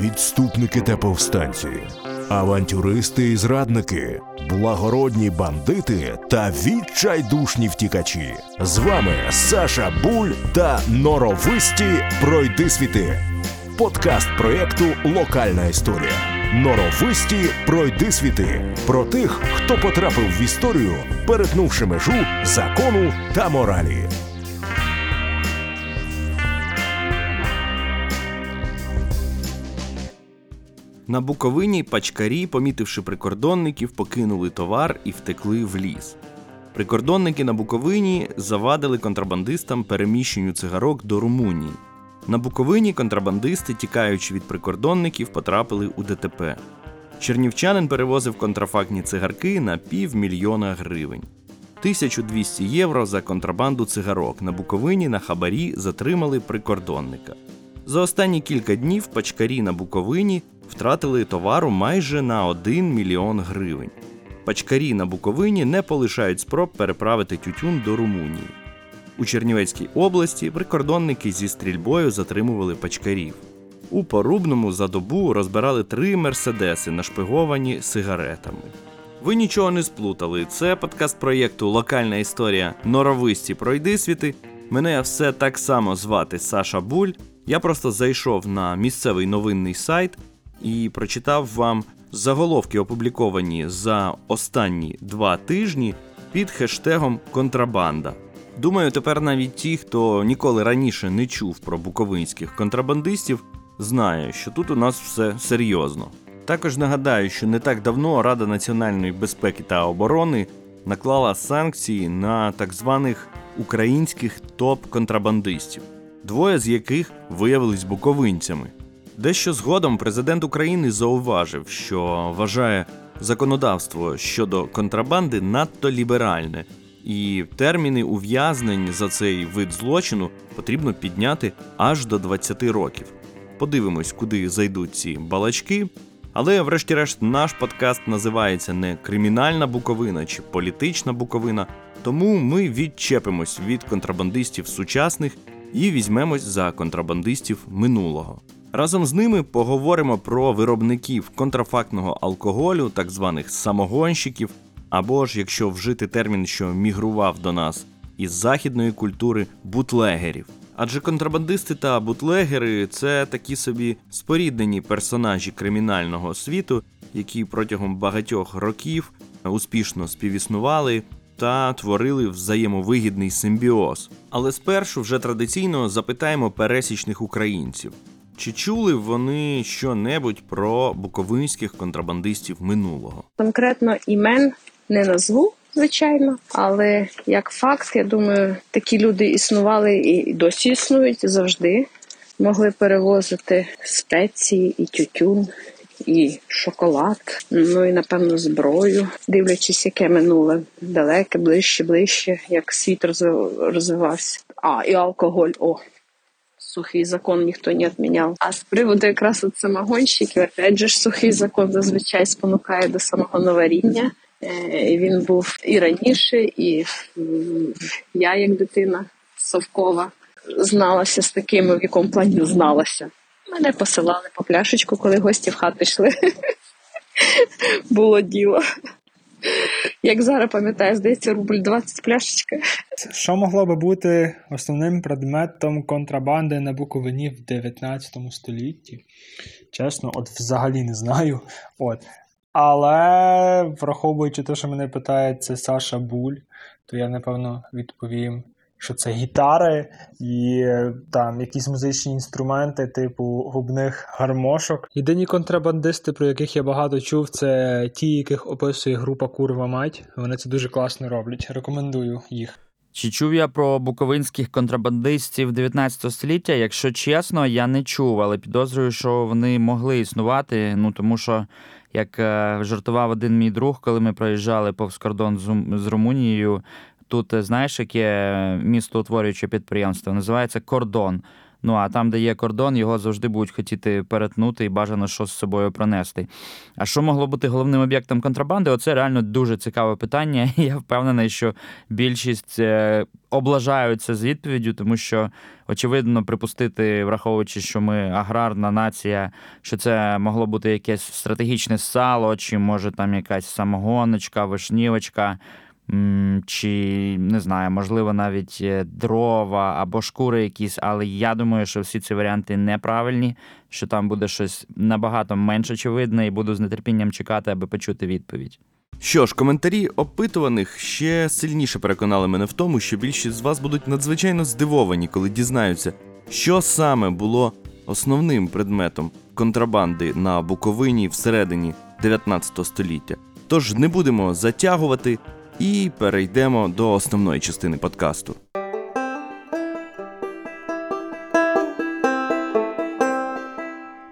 відступники та повстанці, авантюристи і зрадники, благородні бандити та відчайдушні втікачі. З вами Саша Буль та норовисті пройдисвіти. Подкаст проєкту Локальна історія. Норовисті пройдисвіти про тих, хто потрапив в історію, перетнувши межу закону та моралі. На Буковині пачкарі, помітивши прикордонників, покинули товар і втекли в ліс. Прикордонники на Буковині завадили контрабандистам переміщенню цигарок до Румунії. На Буковині контрабандисти, тікаючи від прикордонників, потрапили у ДТП. Чернівчанин перевозив контрафактні цигарки на півмільйона гривень. 1200 євро за контрабанду цигарок на Буковині на хабарі затримали прикордонника. За останні кілька днів пачкарі на Буковині втратили товару майже на 1 мільйон гривень. Пачкарі на Буковині не полишають спроб переправити тютюн до Румунії. У Чернівецькій області прикордонники зі стрільбою затримували пачкарів. У Порубному за добу розбирали три мерседеси, нашпиговані сигаретами. Ви нічого не сплутали. Це подкаст проєкту Локальна історія Норовисті пройдисвіти. Мене все так само звати Саша Буль. Я просто зайшов на місцевий новинний сайт і прочитав вам заголовки, опубліковані за останні два тижні під хештегом Контрабанда. Думаю, тепер навіть ті, хто ніколи раніше не чув про буковинських контрабандистів, знає, що тут у нас все серйозно. Також нагадаю, що не так давно Рада національної безпеки та оборони наклала санкції на так званих українських топ-контрабандистів, двоє з яких виявились буковинцями. Дещо згодом президент України зауважив, що вважає законодавство щодо контрабанди надто ліберальне, і терміни ув'язнень за цей вид злочину потрібно підняти аж до 20 років. Подивимось, куди зайдуть ці балачки. Але, врешті-решт, наш подкаст називається не Кримінальна Буковина чи Політична Буковина, тому ми відчепимось від контрабандистів сучасних і візьмемось за контрабандистів минулого. Разом з ними поговоримо про виробників контрафактного алкоголю, так званих самогонщиків, або ж, якщо вжити термін, що мігрував до нас із західної культури бутлегерів. Адже контрабандисти та бутлегери це такі собі споріднені персонажі кримінального світу, які протягом багатьох років успішно співіснували та творили взаємовигідний симбіоз. Але спершу вже традиційно запитаємо пересічних українців. Чи чули вони що-небудь про буковинських контрабандистів минулого? Конкретно імен не назву, звичайно, але як факт, я думаю, такі люди існували і досі існують завжди. Могли перевозити спеції і тютюн. І шоколад, ну і напевно зброю, дивлячись, яке минуле далеке, ближче, ближче, як світ розвивався. А і алкоголь. О, сухий закон ніхто не відміняв. А з приводу якраз от самогонщиків, опять же ж сухий закон зазвичай спонукає до самого новаріння. Він був і раніше, і я, як дитина совкова, зналася з такими, в якому плані зналася. Мене посилали по пляшечку, коли гості в хату йшли. Було діло. Як зараз пам'ятаю, здається, рубль 20 пляшечка. Що могло би бути основним предметом контрабанди на Буковині в 19 столітті? Чесно, от взагалі не знаю. От. Але враховуючи те, що мене питає це Саша Буль, то я напевно відповім, що це гітари і там якісь музичні інструменти, типу губних гармошок. Єдині контрабандисти, про яких я багато чув, це ті, яких описує група Курва Мать. Вони це дуже класно роблять. Рекомендую їх. Чи чув я про буковинських контрабандистів 19 століття? Якщо чесно, я не чув, але підозрюю, що вони могли існувати. Ну тому що, як е, жартував один мій друг, коли ми проїжджали повз кордон з Румунією, тут знаєш, яке місто утворююче підприємство називається Кордон. Ну а там, де є кордон, його завжди будуть хотіти перетнути і бажано що з собою пронести. А що могло бути головним об'єктом контрабанди? Оце реально дуже цікаве питання. Я впевнений, що більшість е, облажаються з відповіддю, тому що очевидно припустити, враховуючи, що ми аграрна нація, що це могло бути якесь стратегічне сало, чи може там якась самогоночка, вишнівочка. Чи не знаю, можливо, навіть е, дрова або шкури якісь, але я думаю, що всі ці варіанти неправильні, що там буде щось набагато менш очевидне, і буду з нетерпінням чекати, аби почути відповідь. Що ж, коментарі опитуваних ще сильніше переконали мене в тому, що більшість з вас будуть надзвичайно здивовані, коли дізнаються, що саме було основним предметом контрабанди на Буковині всередині 19 століття. Тож не будемо затягувати і перейдемо до основної частини подкасту.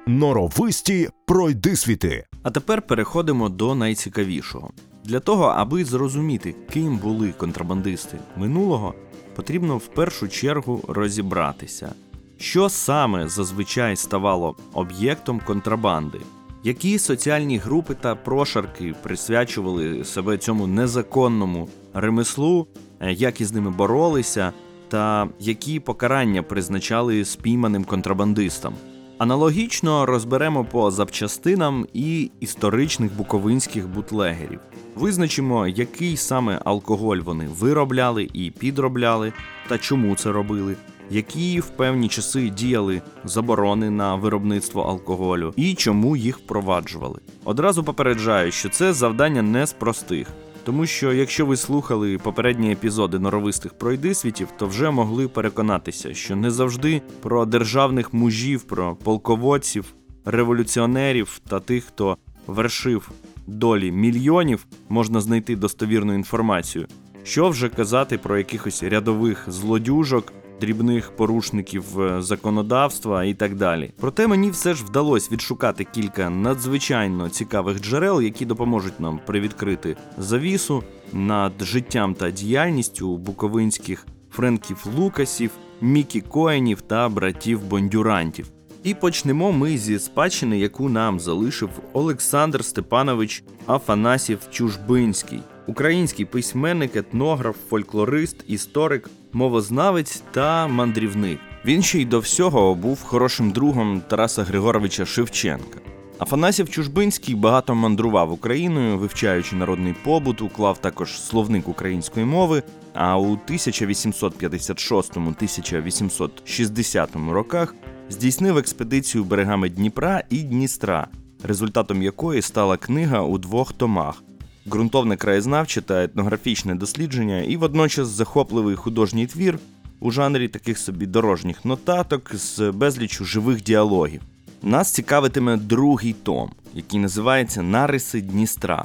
Норовисті пройдисвіти. А тепер переходимо до найцікавішого. Для того, аби зрозуміти, ким були контрабандисти минулого, потрібно в першу чергу розібратися, що саме зазвичай ставало об'єктом контрабанди, які соціальні групи та прошарки присвячували себе цьому незаконному ремеслу, е, як із ними боролися, та які покарання призначали спійманим контрабандистам. Аналогічно розберемо по запчастинам і історичних буковинських бутлегерів. Визначимо, який саме алкоголь вони виробляли і підробляли, та чому це робили, які в певні часи діяли заборони на виробництво алкоголю і чому їх впроваджували. Одразу попереджаю, що це завдання не з простих. Тому що якщо ви слухали попередні епізоди норовистих пройдисвітів, то вже могли переконатися, що не завжди про державних мужів, про полководців, революціонерів та тих, хто вершив долі мільйонів, можна знайти достовірну інформацію. Що вже казати про якихось рядових злодюжок, дрібних порушників е, законодавства і так далі. Проте мені все ж вдалося відшукати кілька надзвичайно цікавих джерел, які допоможуть нам привідкрити завісу над життям та діяльністю буковинських френків Лукасів, Мікі Коенів та братів Бондюрантів. І почнемо ми зі спадщини, яку нам залишив Олександр Степанович Афанасів Чужбинський, український письменник, етнограф, фольклорист, історик, мовознавець та мандрівник. Він ще й до всього був хорошим другом Тараса Григоровича Шевченка. Афанасів Чужбинський багато мандрував Україною, вивчаючи народний побут, уклав також словник української мови. А у 1886-1860 роках здійснив експедицію берегами Дніпра і Дністра, результатом якої стала книга у двох томах: ґрунтовне краєзнавче та етнографічне дослідження, і водночас захопливий художній твір у жанрі таких собі дорожніх нотаток з безліччю живих діалогів. Нас цікавитиме другий том, який називається Нариси Дністра.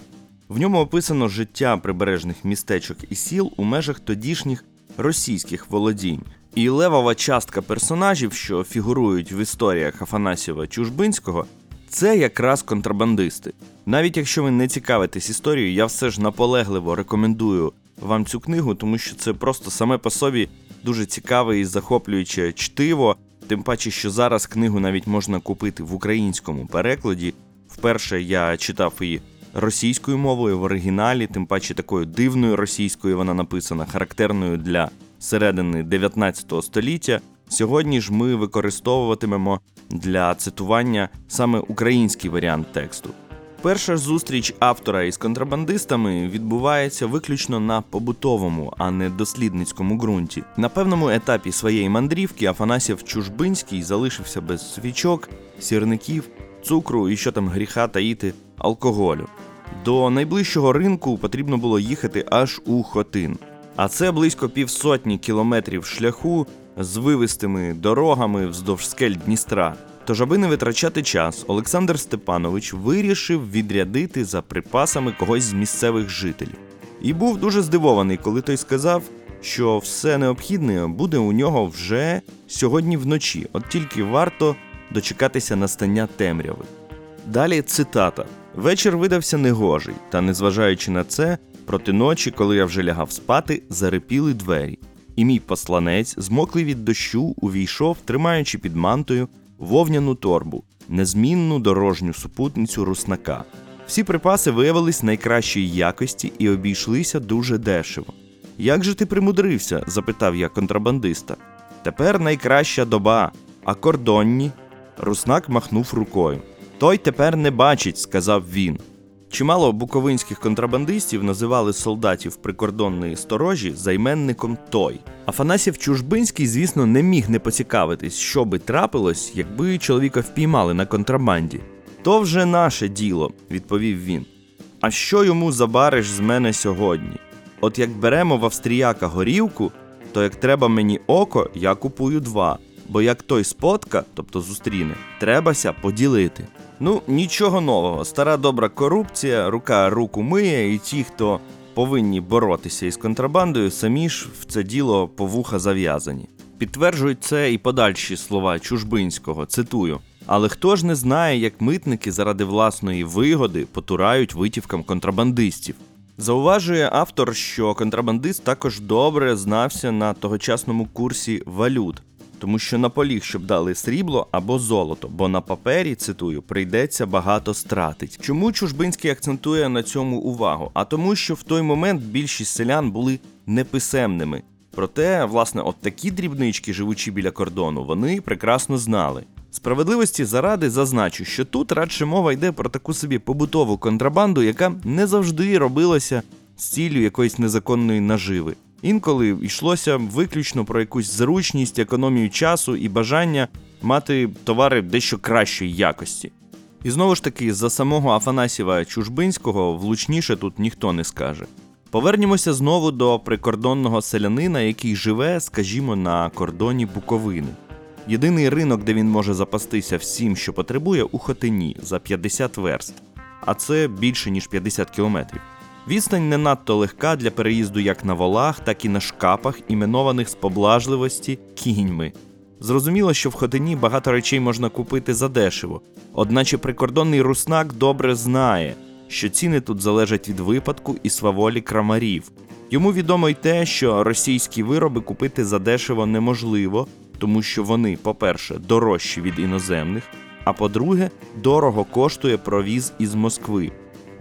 В ньому описано життя прибережних містечок і сіл у межах тодішніх російських володінь. І левова частка персонажів, що фігурують в історіях Афанасьєва Чужбинського, це якраз контрабандисти. Навіть якщо ви не цікавитесь історією, я все ж наполегливо рекомендую вам цю книгу, тому що це просто саме по собі дуже цікаве і захоплююче чтиво. Тим паче, що зараз книгу навіть можна купити в українському перекладі. Вперше я читав її російською мовою в оригіналі, тим паче такою дивною російською вона написана, характерною для середини 19 століття. Сьогодні ж ми використовуватимемо для цитування саме український варіант тексту. Перша зустріч автора із контрабандистами відбувається виключно на побутовому, а не дослідницькому ґрунті. На певному етапі своєї мандрівки Афанасів Чужбинський залишився без свічок, сірників, цукру і що там гріха таїти алкоголю. До найближчого ринку потрібно було їхати аж у Хотин. А це близько півсотні кілометрів шляху з вивистими дорогами вздовж скель Дністра. Тож, аби не витрачати час, Олександр Степанович вирішив відрядити за припасами когось з місцевих жителів. І був дуже здивований, коли той сказав, що все необхідне буде у нього вже сьогодні вночі, от тільки варто дочекатися настання темряви. Далі цитата: Вечір видався негожий, та незважаючи на це, проти ночі, коли я вже лягав спати, зарипіли двері. І мій посланець, змоклий від дощу, увійшов, тримаючи під мантою вовняну торбу, незмінну дорожню супутницю руснака. Всі припаси виявились найкращої якості і обійшлися дуже дешево. Як же ти примудрився? запитав я контрабандиста. Тепер найкраща доба, а кордонні. Руснак махнув рукою. Той тепер не бачить, сказав він. Чимало буковинських контрабандистів називали солдатів прикордонної сторожі займенником той. Афанасів Чужбинський, звісно, не міг не поцікавитись, що би трапилось, якби чоловіка впіймали на контрабанді. То вже наше діло, відповів він. А що йому забариш з мене сьогодні? От як беремо в австріяка горілку, то як треба мені око, я купую два. Бо як той спотка, тобто зустріне, требася поділити. Ну, нічого нового. Стара добра корупція, рука руку миє, і ті, хто повинні боротися із контрабандою, самі ж в це діло по вуха зав'язані. Підтверджують це і подальші слова Чужбинського, цитую. Але хто ж не знає, як митники заради власної вигоди потурають витівкам контрабандистів? Зауважує автор, що контрабандист також добре знався на тогочасному курсі валют, тому що наполіг, щоб дали срібло або золото, бо на папері, цитую, прийдеться багато стратить. Чому Чужбинський акцентує на цьому увагу? А тому, що в той момент більшість селян були неписемними. Проте, власне, от такі дрібнички, живучи біля кордону, вони прекрасно знали. Справедливості заради зазначу, що тут радше мова йде про таку собі побутову контрабанду, яка не завжди робилася з ціллю якоїсь незаконної наживи. Інколи йшлося виключно про якусь зручність, економію часу і бажання мати товари дещо кращої якості. І знову ж таки, за самого Афанасіва Чужбинського влучніше тут ніхто не скаже. Повернімося знову до прикордонного селянина, який живе, скажімо, на кордоні Буковини. Єдиний ринок, де він може запастися всім, що потребує, у Хотині за 50 верст, а це більше ніж 50 кілометрів. Відстань не надто легка для переїзду як на волах, так і на шкапах, іменованих з поблажливості кіньми. Зрозуміло, що в Хотині багато речей можна купити задешево, одначе прикордонний руснак добре знає, що ціни тут залежать від випадку і сваволі крамарів. Йому відомо й те, що російські вироби купити задешево неможливо, тому що вони, по-перше, дорожчі від іноземних, а по-друге, дорого коштує провіз із Москви.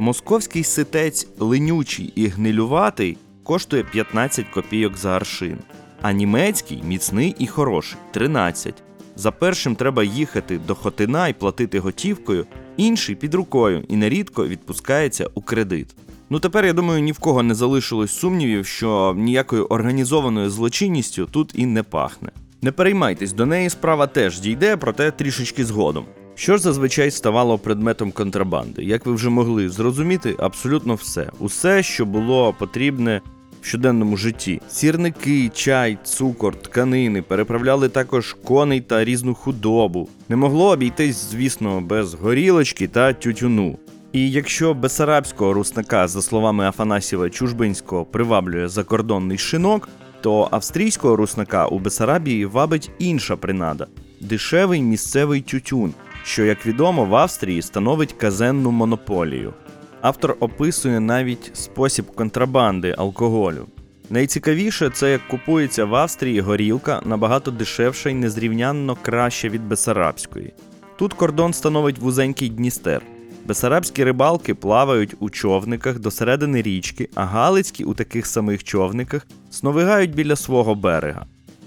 Московський ситець ленючий і гнилюватий коштує 15 копійок за аршин, а німецький міцний і хороший 13. За першим треба їхати до Хотина і платити готівкою, інший під рукою і нерідко відпускається у кредит. Ну тепер я думаю, ні в кого не залишилось сумнівів, що ніякою організованою злочинністю тут і не пахне. Не переймайтесь, до неї справа теж дійде, проте трішечки згодом. Що ж зазвичай ставало предметом контрабанди? Як ви вже могли зрозуміти, абсолютно все. Усе, що було потрібне в щоденному житті: сірники, чай, цукор, тканини, переправляли також коней та різну худобу. Не могло обійтись, звісно, без горілочки та тютюну. І якщо бесарабського руснака, за словами Афанасіва Чужбинського, приваблює закордонний шинок, то австрійського руснака у Бесарабії вабить інша принада дешевий місцевий тютюн, що, як відомо, в Австрії становить казенну монополію. Автор описує навіть спосіб контрабанди алкоголю. Найцікавіше це як купується в Австрії горілка набагато дешевша і незрівнянно краща від Бесарабської. Тут кордон становить вузенький Дністер. Бесарабські рибалки плавають у човниках до середини річки, а галицькі у таких самих човниках сновигають біля свого берега.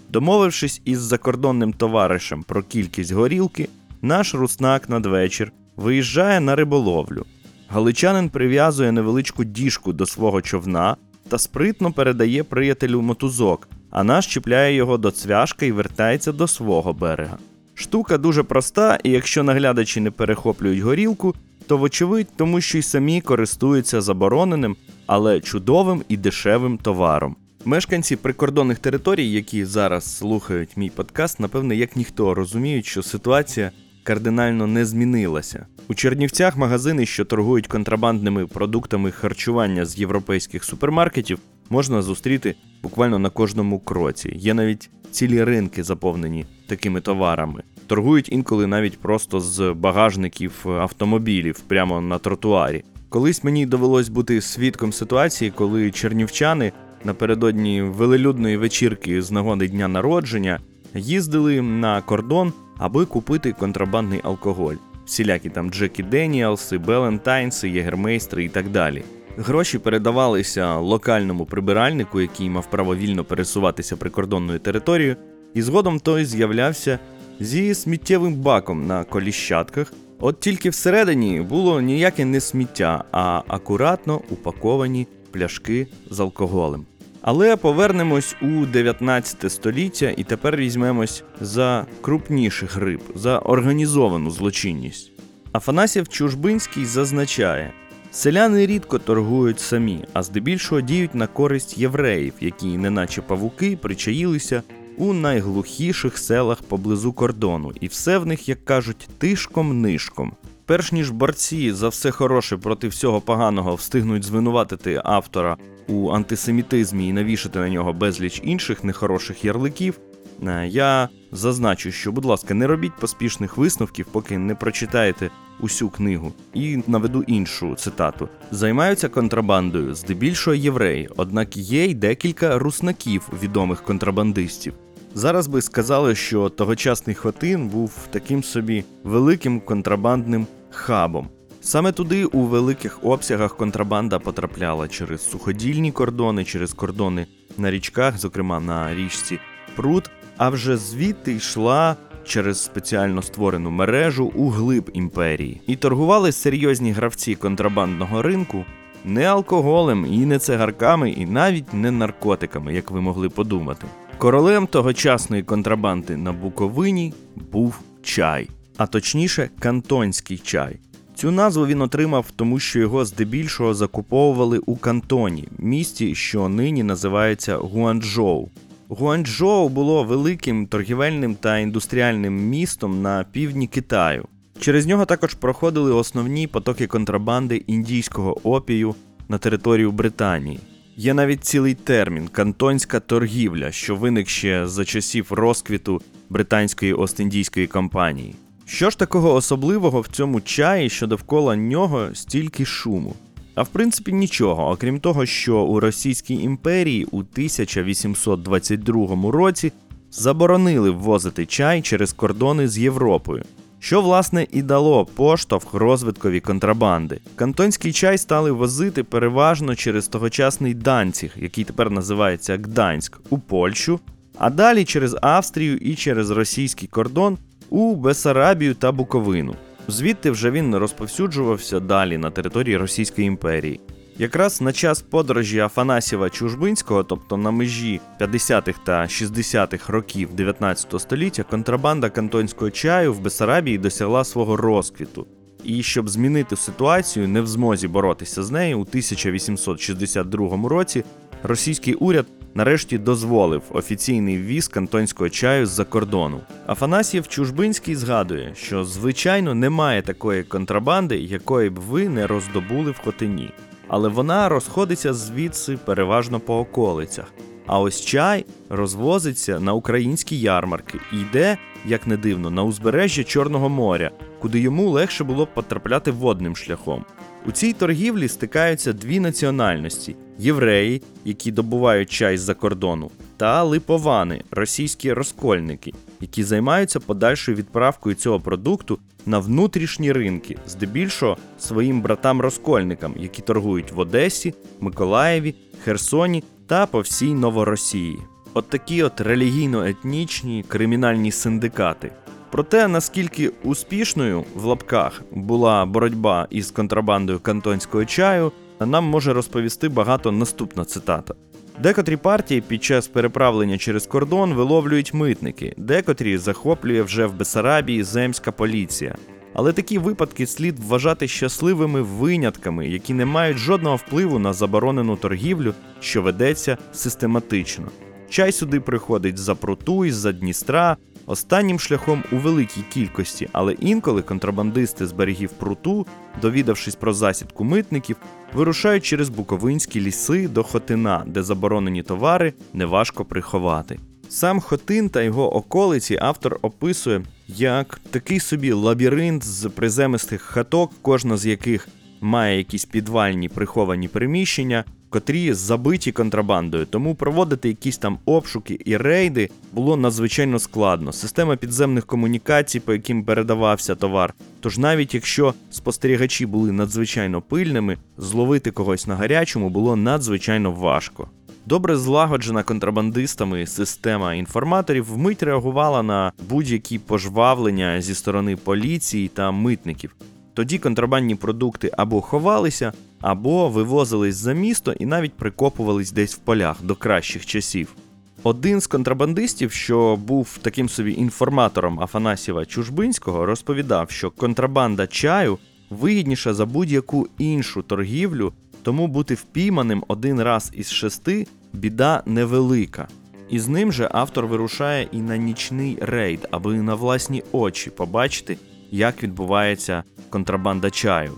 Домовившись із закордонним товаришем про кількість горілки, наш руснак надвечір виїжджає на риболовлю. Галичанин прив'язує невеличку діжку до свого човна та спритно передає приятелю мотузок, а наш чіпляє його до цвяшка і вертається до свого берега. Штука дуже проста, і якщо наглядачі не перехоплюють горілку, то вочевидь тому, що й самі користуються забороненим, але чудовим і дешевим товаром. Мешканці прикордонних територій, які зараз слухають мій подкаст, напевне, як ніхто розуміють, що ситуація кардинально не змінилася. У Чернівцях магазини, що торгують контрабандними продуктами харчування з європейських супермаркетів, можна зустріти буквально на кожному кроці. Є навіть цілі ринки заповнені такими товарами. Торгують інколи навіть просто з багажників автомобілів прямо на тротуарі. Колись мені довелось бути свідком ситуації, коли чернівчани напередодні велелюдної вечірки з нагоди дня народження їздили на кордон, аби купити контрабандний алкоголь. Всілякі там Джекі Деніалси, Белентайнси, Єгермейстри і так далі. Гроші передавалися локальному прибиральнику, який мав право вільно пересуватися прикордонною територією, і згодом той з'являвся зі сміттєвим баком на коліщатках. От тільки всередині було ніяке не сміття, а акуратно упаковані пляшки з алкоголем. Але повернемось у 19 століття і тепер візьмемось за крупніших риб, за організовану злочинність. Афанасів Чужбинський зазначає: селяни рідко торгують самі, а здебільшого діють на користь євреїв, які, неначе павуки, причаїлися у найглухіших селах поблизу кордону, і все в них, як кажуть, тишком-нишком. Перш ніж борці за все хороше проти всього поганого встигнуть звинуватити автора у антисемітизмі і навішати на нього безліч інших нехороших ярликів, е, я зазначу, що, будь ласка, не робіть поспішних висновків, поки не прочитаєте усю книгу. І наведу іншу цитату: займаються контрабандою здебільшого євреї, однак є й декілька руснаків відомих контрабандистів. Зараз би сказали, що тогочасний Хотин був таким собі великим контрабандним хабом. Саме туди у великих обсягах контрабанда потрапляла через суходільні кордони, через кордони на річках, зокрема на річці Прут, а вже звідти йшла через спеціально створену мережу у глиб імперії. І торгували серйозні гравці контрабандного ринку не алкоголем і не цигарками, і навіть не наркотиками, як ви могли подумати. Королем тогочасної контрабанди на Буковині був чай, а точніше, кантонський чай. Цю назву він отримав, тому що його здебільшого закуповували у Кантоні, місті, що нині називається Гуанчжоу. Гуанчжоу було великим торгівельним та індустріальним містом на півдні Китаю. Через нього також проходили основні потоки контрабанди індійського опію на територію Британії. Є навіть цілий термін кантонська торгівля, що виник ще за часів розквіту британської Ост-Індійської компанії. Що ж такого особливого в цьому чаї, що довкола нього стільки шуму? А в принципі нічого, окрім того, що у Російській імперії у 1822 році заборонили ввозити чай через кордони з Європою, що власне і дало поштовх розвиткові контрабанди. Кантонський чай стали возити переважно через тогочасний Данціг, який тепер називається Гданськ, у Польщу, а далі через Австрію і через російський кордон у Бесарабію та Буковину. Звідти вже він розповсюджувався далі на території Російської імперії. Якраз на час подорожі Афанасєва Чужбинського, тобто на межі 50-х та 60-х років 19 століття, контрабанда кантонського чаю в Бесарабії досягла свого розквіту. І щоб змінити ситуацію, не в змозі боротися з нею, у 1862 році російський уряд нарешті дозволив офіційний ввіз кантонського чаю з-за кордону. Афанасьєв Чужбинський згадує, що звичайно немає такої контрабанди, якої б ви не роздобули в Хотині, але вона розходиться звідси переважно по околицях. А ось чай розвозиться на українські ярмарки і йде, як не дивно, на узбережжя Чорного моря, куди йому легше було б потрапляти водним шляхом. У цій торгівлі стикаються дві національності: євреї, які добувають чай з-за кордону, та липовани, російські розкольники, які займаються подальшою відправкою цього продукту на внутрішні ринки, здебільшого своїм братам-розкольникам, які торгують в Одесі, Миколаєві, Херсоні та по всій Новоросії. От такі от релігійно-етнічні кримінальні синдикати. Про те, наскільки успішною в лапках була боротьба із контрабандою кантонського чаю, нам може розповісти багато наступна цитата. Декотрі партії під час переправлення через кордон виловлюють митники, декотрі захоплює вже в Бесарабії земська поліція. Але такі випадки слід вважати щасливими винятками, які не мають жодного впливу на заборонену торгівлю, що ведеться систематично. Чай сюди приходить з-за пруту, із-за Дністра, останнім шляхом у великій кількості, але інколи контрабандисти з берегів пруту, довідавшись про засідку митників, вирушають через буковинські ліси до Хотина, де заборонені товари неважко приховати. Сам Хотин та його околиці автор описує як такий собі лабіринт з приземистих хаток, кожна з яких має якісь підвальні приховані приміщення, котрі забиті контрабандою, тому проводити якісь там обшуки і рейди було надзвичайно складно. Система підземних комунікацій, по яким передавався товар. Тож навіть якщо спостерігачі були надзвичайно пильними, зловити когось на гарячому було надзвичайно важко. Добре злагоджена контрабандистами система інформаторів вмить реагувала на будь-які пожвавлення зі сторони поліції та митників. Тоді контрабандні продукти або ховалися, або вивозились за місто і навіть прикопувались десь в полях до кращих часів. Один з контрабандистів, що був таким собі інформатором Афанасіва Чужбинського, розповідав, що контрабанда чаю вигідніша за будь-яку іншу торгівлю, тому бути впійманим один раз із шести біда невелика. І з ним же автор вирушає і на нічний рейд, аби на власні очі побачити, як відбувається контрабанда чаю.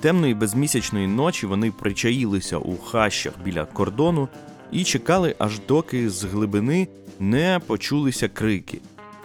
Темної безмісячної ночі вони причаїлися у хащах біля кордону і чекали, аж доки з глибини не почулися крики.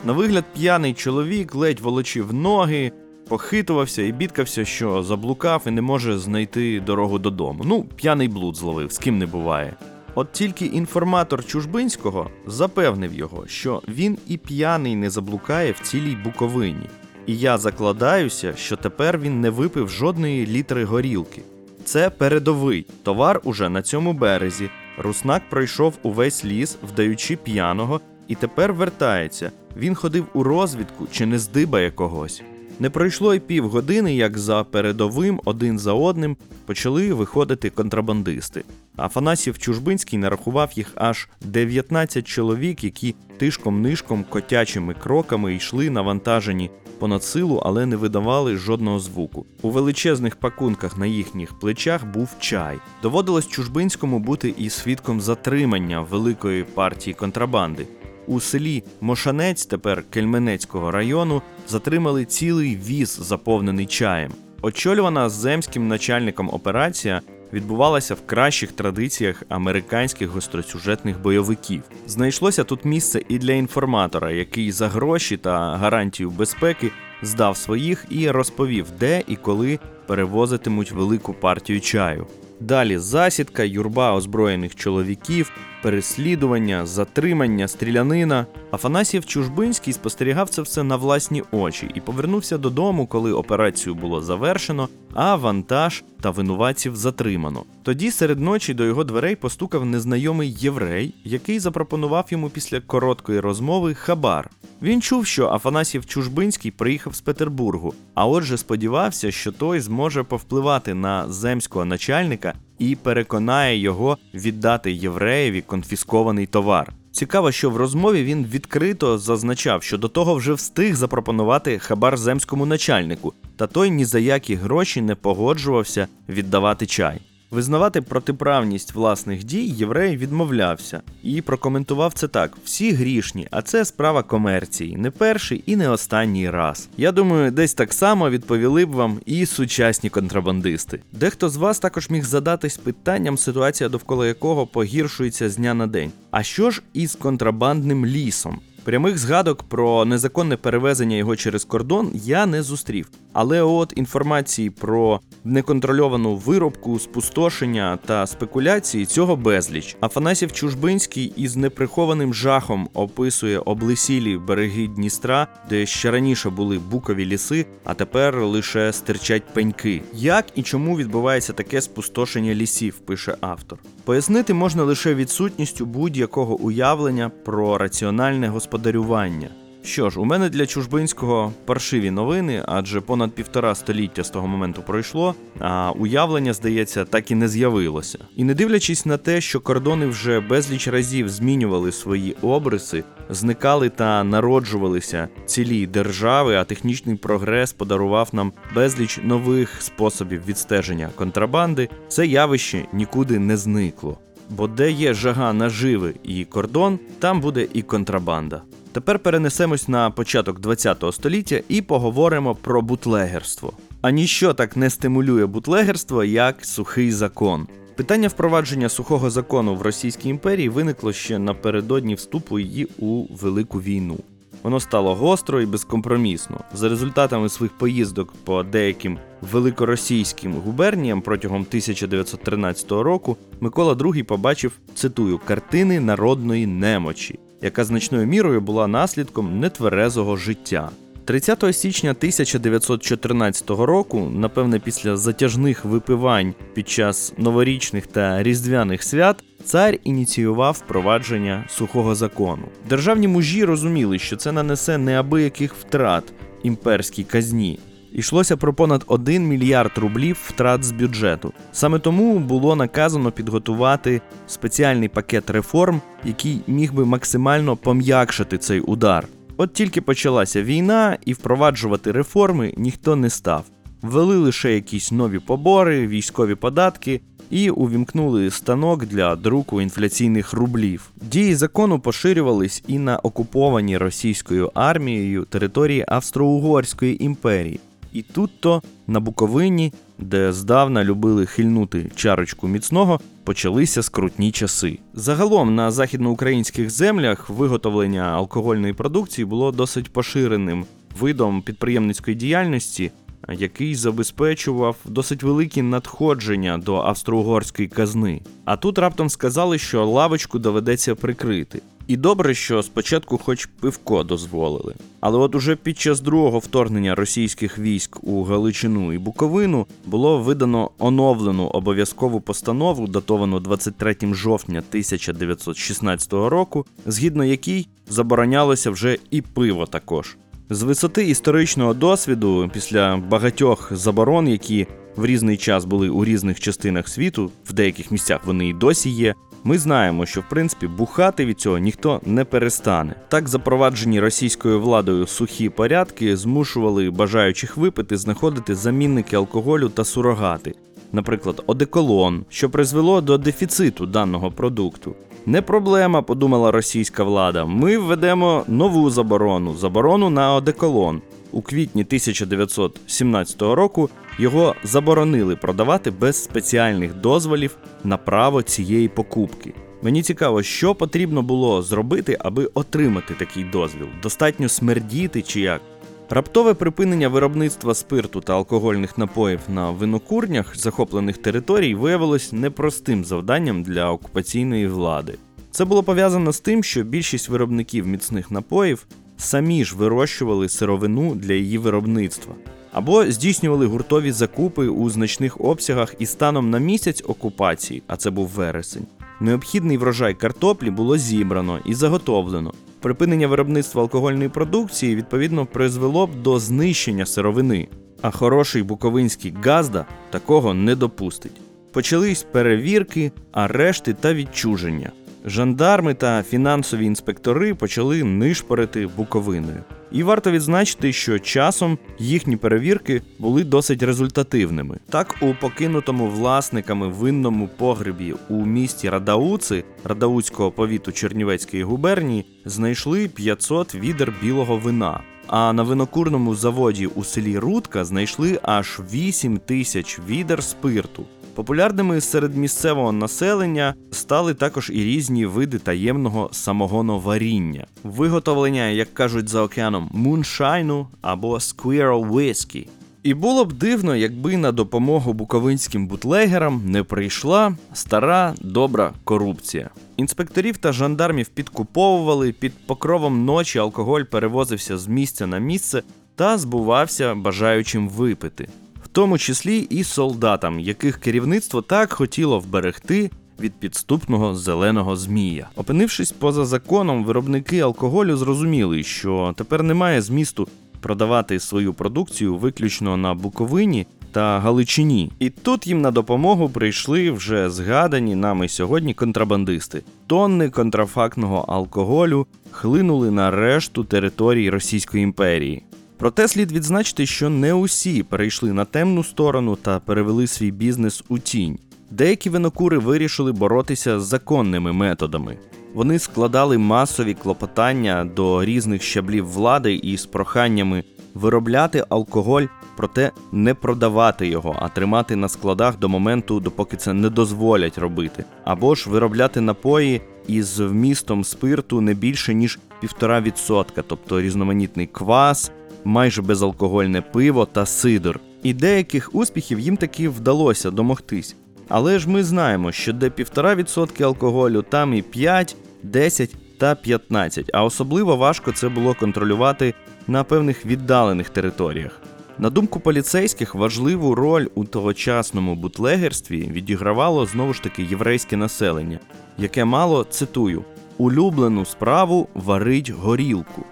На вигляд п'яний чоловік ледь волочив ноги, похитувався і бідкався, що заблукав і не може знайти дорогу додому. Ну, п'яний блуд зловив, з ким не буває. От тільки інформатор Чужбинського запевнив його, що він і п'яний не заблукає в цілій Буковині. І я закладаюся, що тепер він не випив жодної літри горілки. Це передовий товар уже на цьому березі. Руснак пройшов увесь ліс, вдаючи п'яного, і тепер вертається. Він ходив у розвідку чи не здибає когось. Не пройшло й півгодини, як за передовим один за одним почали виходити контрабандисти. Афанасів Чужбинський нарахував їх аж 19 чоловік, які тишком-нишком котячими кроками йшли навантажені понад силу, але не видавали жодного звуку. У величезних пакунках на їхніх плечах був чай. Доводилось Чужбинському бути і свідком затримання великої партії контрабанди. У селі Мошанець, тепер Кельменецького району, затримали цілий віз, заповнений чаєм. Очолювана земським начальником операція відбувалася в кращих традиціях американських гостросюжетних бойовиків. Знайшлося тут місце і для інформатора, який за гроші та гарантію безпеки здав своїх і розповів, де і коли перевозитимуть велику партію чаю. Далі засідка, юрба озброєних чоловіків, переслідування, затримання, стрілянина. Афанасів Чужбинський спостерігав це все на власні очі і повернувся додому, коли операцію було завершено, а вантаж та винуватців затримано. Тоді серед ночі до його дверей постукав незнайомий єврей, який запропонував йому після короткої розмови хабар. Він чув, що Афанасів Чужбинський приїхав з Петербургу, а отже сподівався, що той зможе повпливати на земського начальника і переконає його віддати євреєві конфіскований товар. Цікаво, що в розмові він відкрито зазначав, що до того вже встиг запропонувати хабар земському начальнику, та той ні за які гроші не погоджувався віддавати чай. Визнавати протиправність власних дій єврей відмовлявся і прокоментував це так: всі грішні, а це справа комерції, не перший і не останній раз. Я думаю, десь так само відповіли б вам і сучасні контрабандисти. Дехто з вас також міг задатись питанням, ситуація довкола якого погіршується з дня на день. А що ж із контрабандним лісом? Прямих згадок про незаконне перевезення його через кордон я не зустрів. Але от інформації про неконтрольовану виробку, спустошення та спекуляції цього безліч. Афанасів Чужбинський із неприхованим жахом описує облесілі береги Дністра, де ще раніше були букові ліси, а тепер лише стирчать пеньки. Як і чому відбувається таке спустошення лісів, пише автор. Пояснити можна лише відсутністю будь-якого уявлення про раціональне господарювання. Що ж, у мене для Чужбинського паршиві новини, адже понад півтора століття з того моменту пройшло, а уявлення, здається, так і не з'явилося. І не дивлячись на те, що кордони вже безліч разів змінювали свої обриси, зникали та народжувалися цілі держави, а технічний прогрес подарував нам безліч нових способів відстеження контрабанди, це явище нікуди не зникло. Бо де є жага наживи і кордон, там буде і контрабанда. Тепер перенесемось на початок ХХ століття і поговоримо про бутлегерство. А ніщо так не стимулює бутлегерство, як сухий закон. Питання впровадження сухого закону в Російській імперії виникло ще напередодні вступу її у Велику війну. Воно стало гостро і безкомпромісно. За результатами своїх поїздок по деяким великоросійським губерніям протягом 1913 року Микола II побачив, цитую, картини народної немочі, яка значною мірою була наслідком нетверезого життя. 30 січня 1914 року, напевне, після затяжних випивань під час новорічних та різдвяних свят, цар ініціював впровадження сухого закону. Державні мужі розуміли, що це нанесе неабияких втрат імперській казні. Йшлося про понад 1 мільярд рублів втрат з бюджету. Саме тому було наказано підготувати спеціальний пакет реформ, який міг би максимально пом'якшити цей удар. От тільки почалася війна, і впроваджувати реформи ніхто не став. Ввели лише якісь нові побори, військові податки і увімкнули станок для друку інфляційних рублів. Дії закону поширювались і на окуповані російською армією території Австро-Угорської імперії. І тут то на Буковині, де здавна любили хильнути чарочку міцного, почалися скрутні часи. Загалом на західноукраїнських землях виготовлення алкогольної продукції було досить поширеним видом підприємницької діяльності, який забезпечував досить великі надходження до австро-угорської казни. А тут раптом сказали, що лавочку доведеться прикрити. І добре, що спочатку хоч пивко дозволили. Але от уже під час другого вторгнення російських військ у Галичину і Буковину було видано оновлену обов'язкову постанову, датовану 23 жовтня 1916 року, згідно якій заборонялося вже і пиво також. З висоти історичного досвіду, після багатьох заборон, які в різний час були у різних частинах світу, в деяких місцях вони і досі є. Ми знаємо, що в принципі бухати від цього ніхто не перестане. Так запроваджені російською владою сухі порядки змушували бажаючих випити знаходити замінники алкоголю та сурогати, наприклад, одеколон, що призвело до дефіциту даного продукту. Не проблема, подумала російська влада. Ми введемо нову заборону заборону на одеколон. У квітні 1917 року його заборонили продавати без спеціальних дозволів на право цієї покупки. Мені цікаво, що потрібно було зробити, аби отримати такий дозвіл. Достатньо смердіти чи як. Раптове припинення виробництва спирту та алкогольних напоїв на винокурнях захоплених територій виявилось непростим завданням для окупаційної влади. Це було пов'язано з тим, що більшість виробників міцних напоїв самі ж вирощували сировину для її виробництва або здійснювали гуртові закупи у значних обсягах і станом на місяць окупації, а це був вересень. Необхідний врожай картоплі було зібрано і заготовлено. Припинення виробництва алкогольної продукції відповідно призвело б до знищення сировини, а хороший буковинський газда такого не допустить. Почались перевірки, арешти та відчуження. Жандарми та фінансові інспектори почали нишпорити буковиною. І варто відзначити, що часом їхні перевірки були досить результативними. Так, у покинутому власниками винному погребі у місті Радауци Радауцького повіту Чернівецької губернії знайшли 500 відер білого вина. А на винокурному заводі у селі Рудка знайшли аж 8 тисяч відер спирту. Популярними серед місцевого населення стали також і різні види таємного самогоноваріння, виготовлення, як кажуть за океаном, муншайну або squirrel whiskey. І було б дивно, якби на допомогу буковинським бутлегерам не прийшла стара добра корупція. Інспекторів та жандармів підкуповували, під покровом ночі алкоголь перевозився з місця на місце та збувався бажаючим випити тому числі і солдатам, яких керівництво так хотіло вберегти від підступного зеленого змія. Опинившись поза законом, виробники алкоголю зрозуміли, що тепер немає змісту продавати свою продукцію виключно на Буковині та Галичині. І тут їм на допомогу прийшли вже згадані нами сьогодні контрабандисти. Тонни контрафактного алкоголю хлинули на решту території Російської імперії. Проте слід відзначити, що не усі перейшли на темну сторону та перевели свій бізнес у тінь. Деякі винокури вирішили боротися з законними методами. Вони складали масові клопотання до різних щаблів влади із проханнями виробляти алкоголь, проте не продавати його, а тримати на складах до моменту, допоки це не дозволять робити, або ж виробляти напої із вмістом спирту не більше ніж 1,5%, тобто різноманітний квас, майже безалкогольне пиво та сидр. І деяких успіхів їм таки вдалося домогтись. Але ж ми знаємо, що де 1,5% алкоголю, там і 5, 10 та 15, а особливо важко це було контролювати на певних віддалених територіях. На думку поліцейських, важливу роль у тогочасному бутлегерстві відігравало знову ж таки єврейське населення, яке мало, цитую, улюблену справу варить горілку.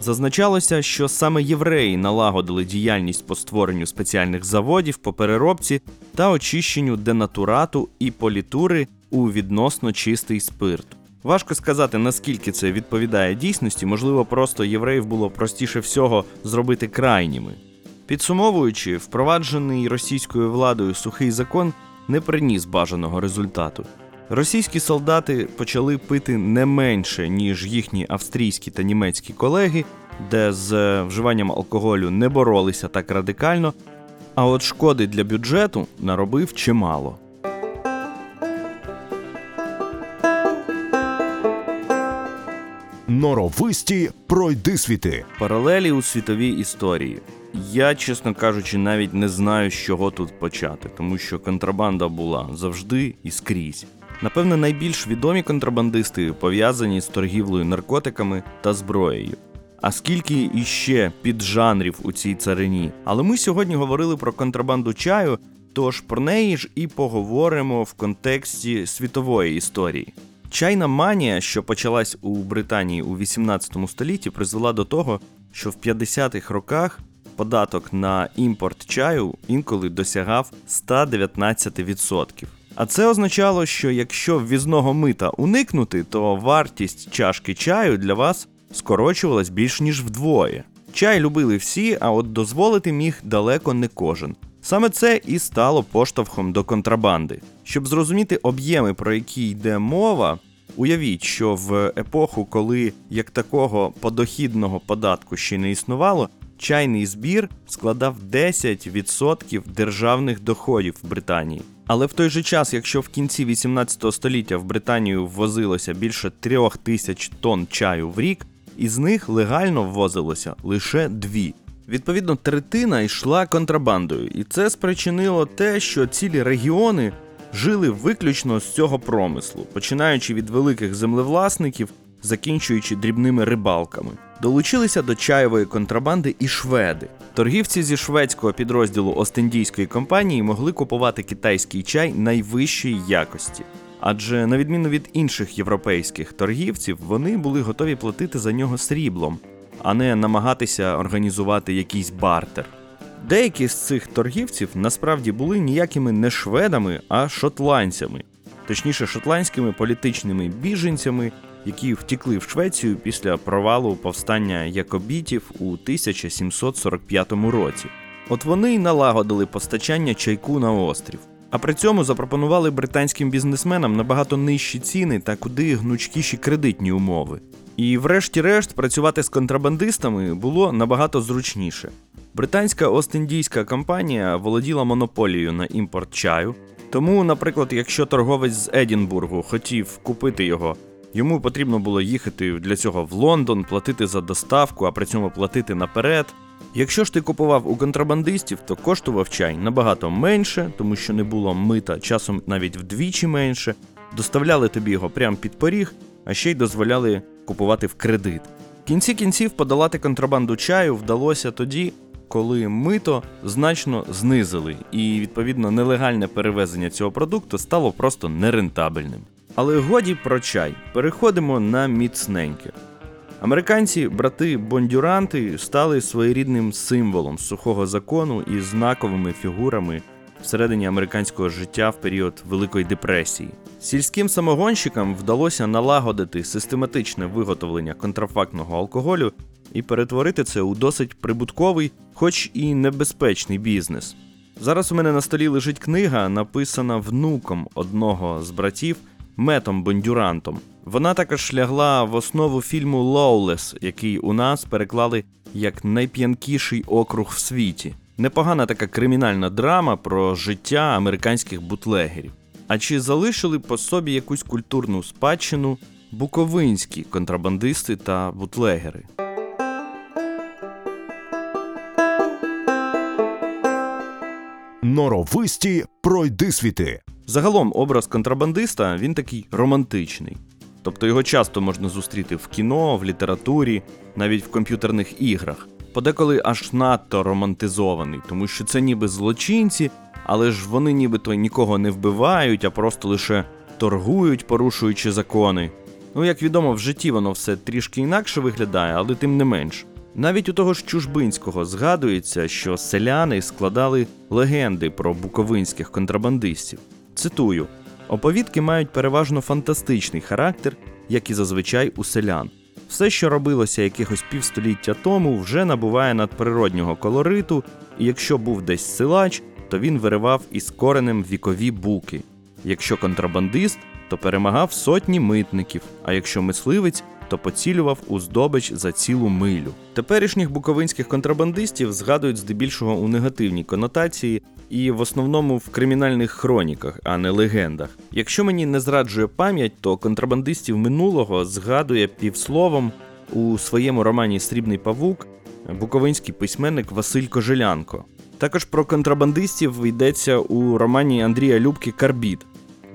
Зазначалося, що саме євреї налагодили діяльність по створенню спеціальних заводів по переробці та очищенню денатурату і політури у відносно чистий спирт. Важко сказати, наскільки це відповідає дійсності, можливо, просто євреїв було простіше всього зробити крайніми. Підсумовуючи, впроваджений російською владою сухий закон не приніс бажаного результату. Російські солдати почали пити не менше, ніж їхні австрійські та німецькі колеги, де з е, вживанням алкоголю не боролися так радикально, а от шкоди для бюджету наробив чимало. Норовисті пройдисвіти. Паралелі у світовій історії. Я, чесно кажучи, навіть не знаю, з чого тут почати, тому що контрабанда була завжди і скрізь. Напевне, найбільш відомі контрабандисти пов'язані з торгівлею наркотиками та зброєю. А скільки іще піджанрів у цій царині. Але ми сьогодні говорили про контрабанду чаю, тож про неї ж і поговоримо в контексті світової історії. Чайна манія, що почалась у Британії у 18 столітті, призвела до того, що в 50-х роках податок на імпорт чаю інколи досягав 119%. А це означало, що якщо ввізного мита уникнути, то вартість чашки чаю для вас скорочувалась більш ніж вдвоє. Чай любили всі, а от дозволити міг далеко не кожен. Саме це і стало поштовхом до контрабанди. Щоб зрозуміти об'єми, про які йде мова, уявіть, що в епоху, коли як такого подохідного податку ще не існувало, чайний збір складав 10% державних доходів в Британії. Але в той же час, якщо в кінці 18 століття в Британію ввозилося більше трьох тисяч тонн чаю в рік, із них легально ввозилося лише дві. Відповідно, третина йшла контрабандою, і це спричинило те, що цілі регіони жили виключно з цього промислу, починаючи від великих землевласників, закінчуючи дрібними рибалками. Долучилися до чаєвої контрабанди і шведи. Торгівці зі шведського підрозділу Остіндійської компанії могли купувати китайський чай найвищої якості. Адже, на відміну від інших європейських торгівців, вони були готові платити за нього сріблом, а не намагатися організувати якийсь бартер. Деякі з цих торгівців насправді були ніякими не шведами, а шотландцями, точніше, шотландськими політичними біженцями, які втікли в Швецію після провалу повстання якобітів у 1745 році. От вони й налагодили постачання чайку на острів. А при цьому запропонували британським бізнесменам набагато нижчі ціни та куди гнучкіші кредитні умови. І, врешті-решт, працювати з контрабандистами було набагато зручніше. Британська Ост-Індійська компанія володіла монополією на імпорт чаю. Тому, наприклад, якщо торговець з Едінбургу хотів купити його, йому потрібно було їхати для цього в Лондон, платити за доставку, а при цьому платити наперед. Якщо ж ти купував у контрабандистів, то коштував чай набагато менше, тому що не було мита, часом навіть вдвічі менше. Доставляли тобі його прямо під поріг, а ще й дозволяли купувати в кредит. В кінці кінців подолати контрабанду чаю вдалося тоді, коли мито значно знизили, і відповідно нелегальне перевезення цього продукту стало просто нерентабельним. Але годі про чай. Переходимо на міцненьке. Американці, брати Бондюранти, стали своєрідним символом сухого закону і знаковими фігурами всередині американського життя в період Великої депресії. Сільським самогонщикам вдалося налагодити систематичне виготовлення контрафактного алкоголю і перетворити це у досить прибутковий, хоч і небезпечний бізнес. Зараз у мене на столі лежить книга, написана внуком одного з братів Метом Бондюрантом. Вона також лягла в основу фільму Lawless, який у нас переклали як найп'янкіший округ в світі. Непогана така кримінальна драма про життя американських бутлегерів. А чи залишили по собі якусь культурну спадщину буковинські контрабандисти та бутлегери. Норовисті пройдисвіти. Загалом образ контрабандиста він такий романтичний. Тобто його часто можна зустріти в кіно, в літературі, навіть в комп'ютерних іграх. Подеколи аж надто романтизований, тому що це ніби злочинці, але ж вони нібито нікого не вбивають, а просто лише торгують, порушуючи закони. Ну, як відомо, в житті воно все трішки інакше виглядає, але тим не менш. Навіть у того ж Чужбинського згадується, що селяни складали легенди про буковинських контрабандистів. Цитую: оповідки мають переважно фантастичний характер, як і зазвичай у селян. Все, що робилося якихось півстоліття тому, вже набуває надприроднього колориту, і якщо був десь силач, то він виривав із коренем вікові буки. Якщо контрабандист, то перемагав сотні митників, а якщо мисливець, то поцілював у здобич за цілу милю. Теперішніх буковинських контрабандистів згадують здебільшого у негативній конотації і в основному в кримінальних хроніках, а не легендах. Якщо мені не зраджує пам'ять, то контрабандистів минулого згадує півсловом у своєму романі Срібний павук буковинський письменник Василь Кожелянко. Також про контрабандистів йдеться у романі Андрія Любки Карбіт,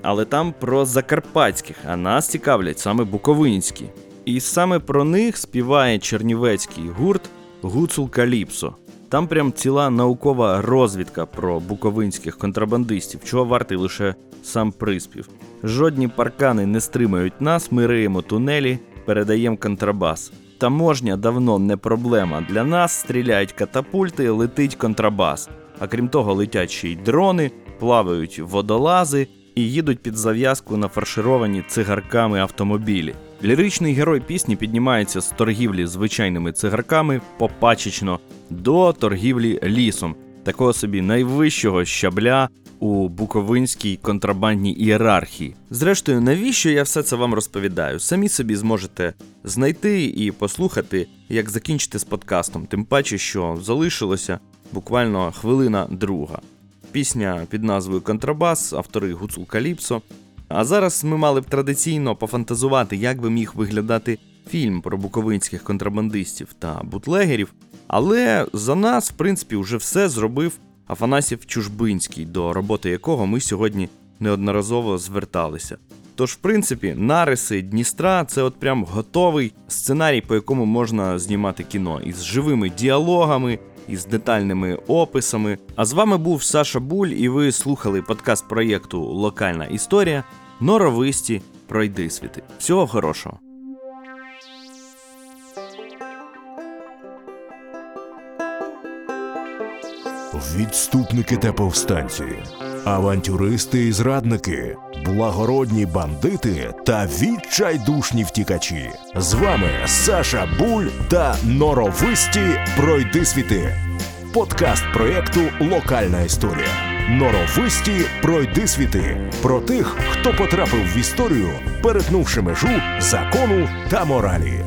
але там про закарпатських, а нас цікавлять саме буковинські. І саме про них співає чернівецький гурт Гуцул Каліпсо. Там прям ціла наукова розвідка про буковинських контрабандистів, чого вартий лише сам приспів. Жодні паркани не стримають нас, ми риємо тунелі, передаємо контрабас. Таможня давно не проблема. Для нас стріляють катапульти, летить контрабас. А крім того, летять ще й дрони, плавають водолази і їдуть під зав'язку нафаршировані цигарками автомобілі. Ліричний герой пісні піднімається з торгівлі звичайними цигарками попачечно до торгівлі лісом, такого собі найвищого щабля у буковинській контрабандній ієрархії. Зрештою, навіщо я все це вам розповідаю? Самі собі зможете знайти і послухати, як закінчити з подкастом, тим паче, що залишилося буквально хвилина друга. Пісня під назвою Контрабас, автори Гуцул Каліпсо. А зараз ми мали б традиційно пофантазувати, як би міг виглядати фільм про буковинських контрабандистів та бутлегерів. Але за нас, в принципі, вже все зробив Афанасів Чужбинський, до роботи якого ми сьогодні неодноразово зверталися. Тож, в принципі, нариси Дністра це от прям готовий сценарій, по якому можна знімати кіно із живими діалогами, із детальними описами. А з вами був Саша Буль, і ви слухали подкаст проєкту Локальна історія Норовисті пройдисвіти. Всього хорошого! Відступники та повстанці, авантюристи і зрадники, благородні бандити та відчайдушні втікачі. З вами Саша Буль та Норовисті пройди світи. Подкаст проєкту Локальна історія. Норовисті пройди світи Про тих, хто потрапив в історію, перетнувши межу закону та моралі.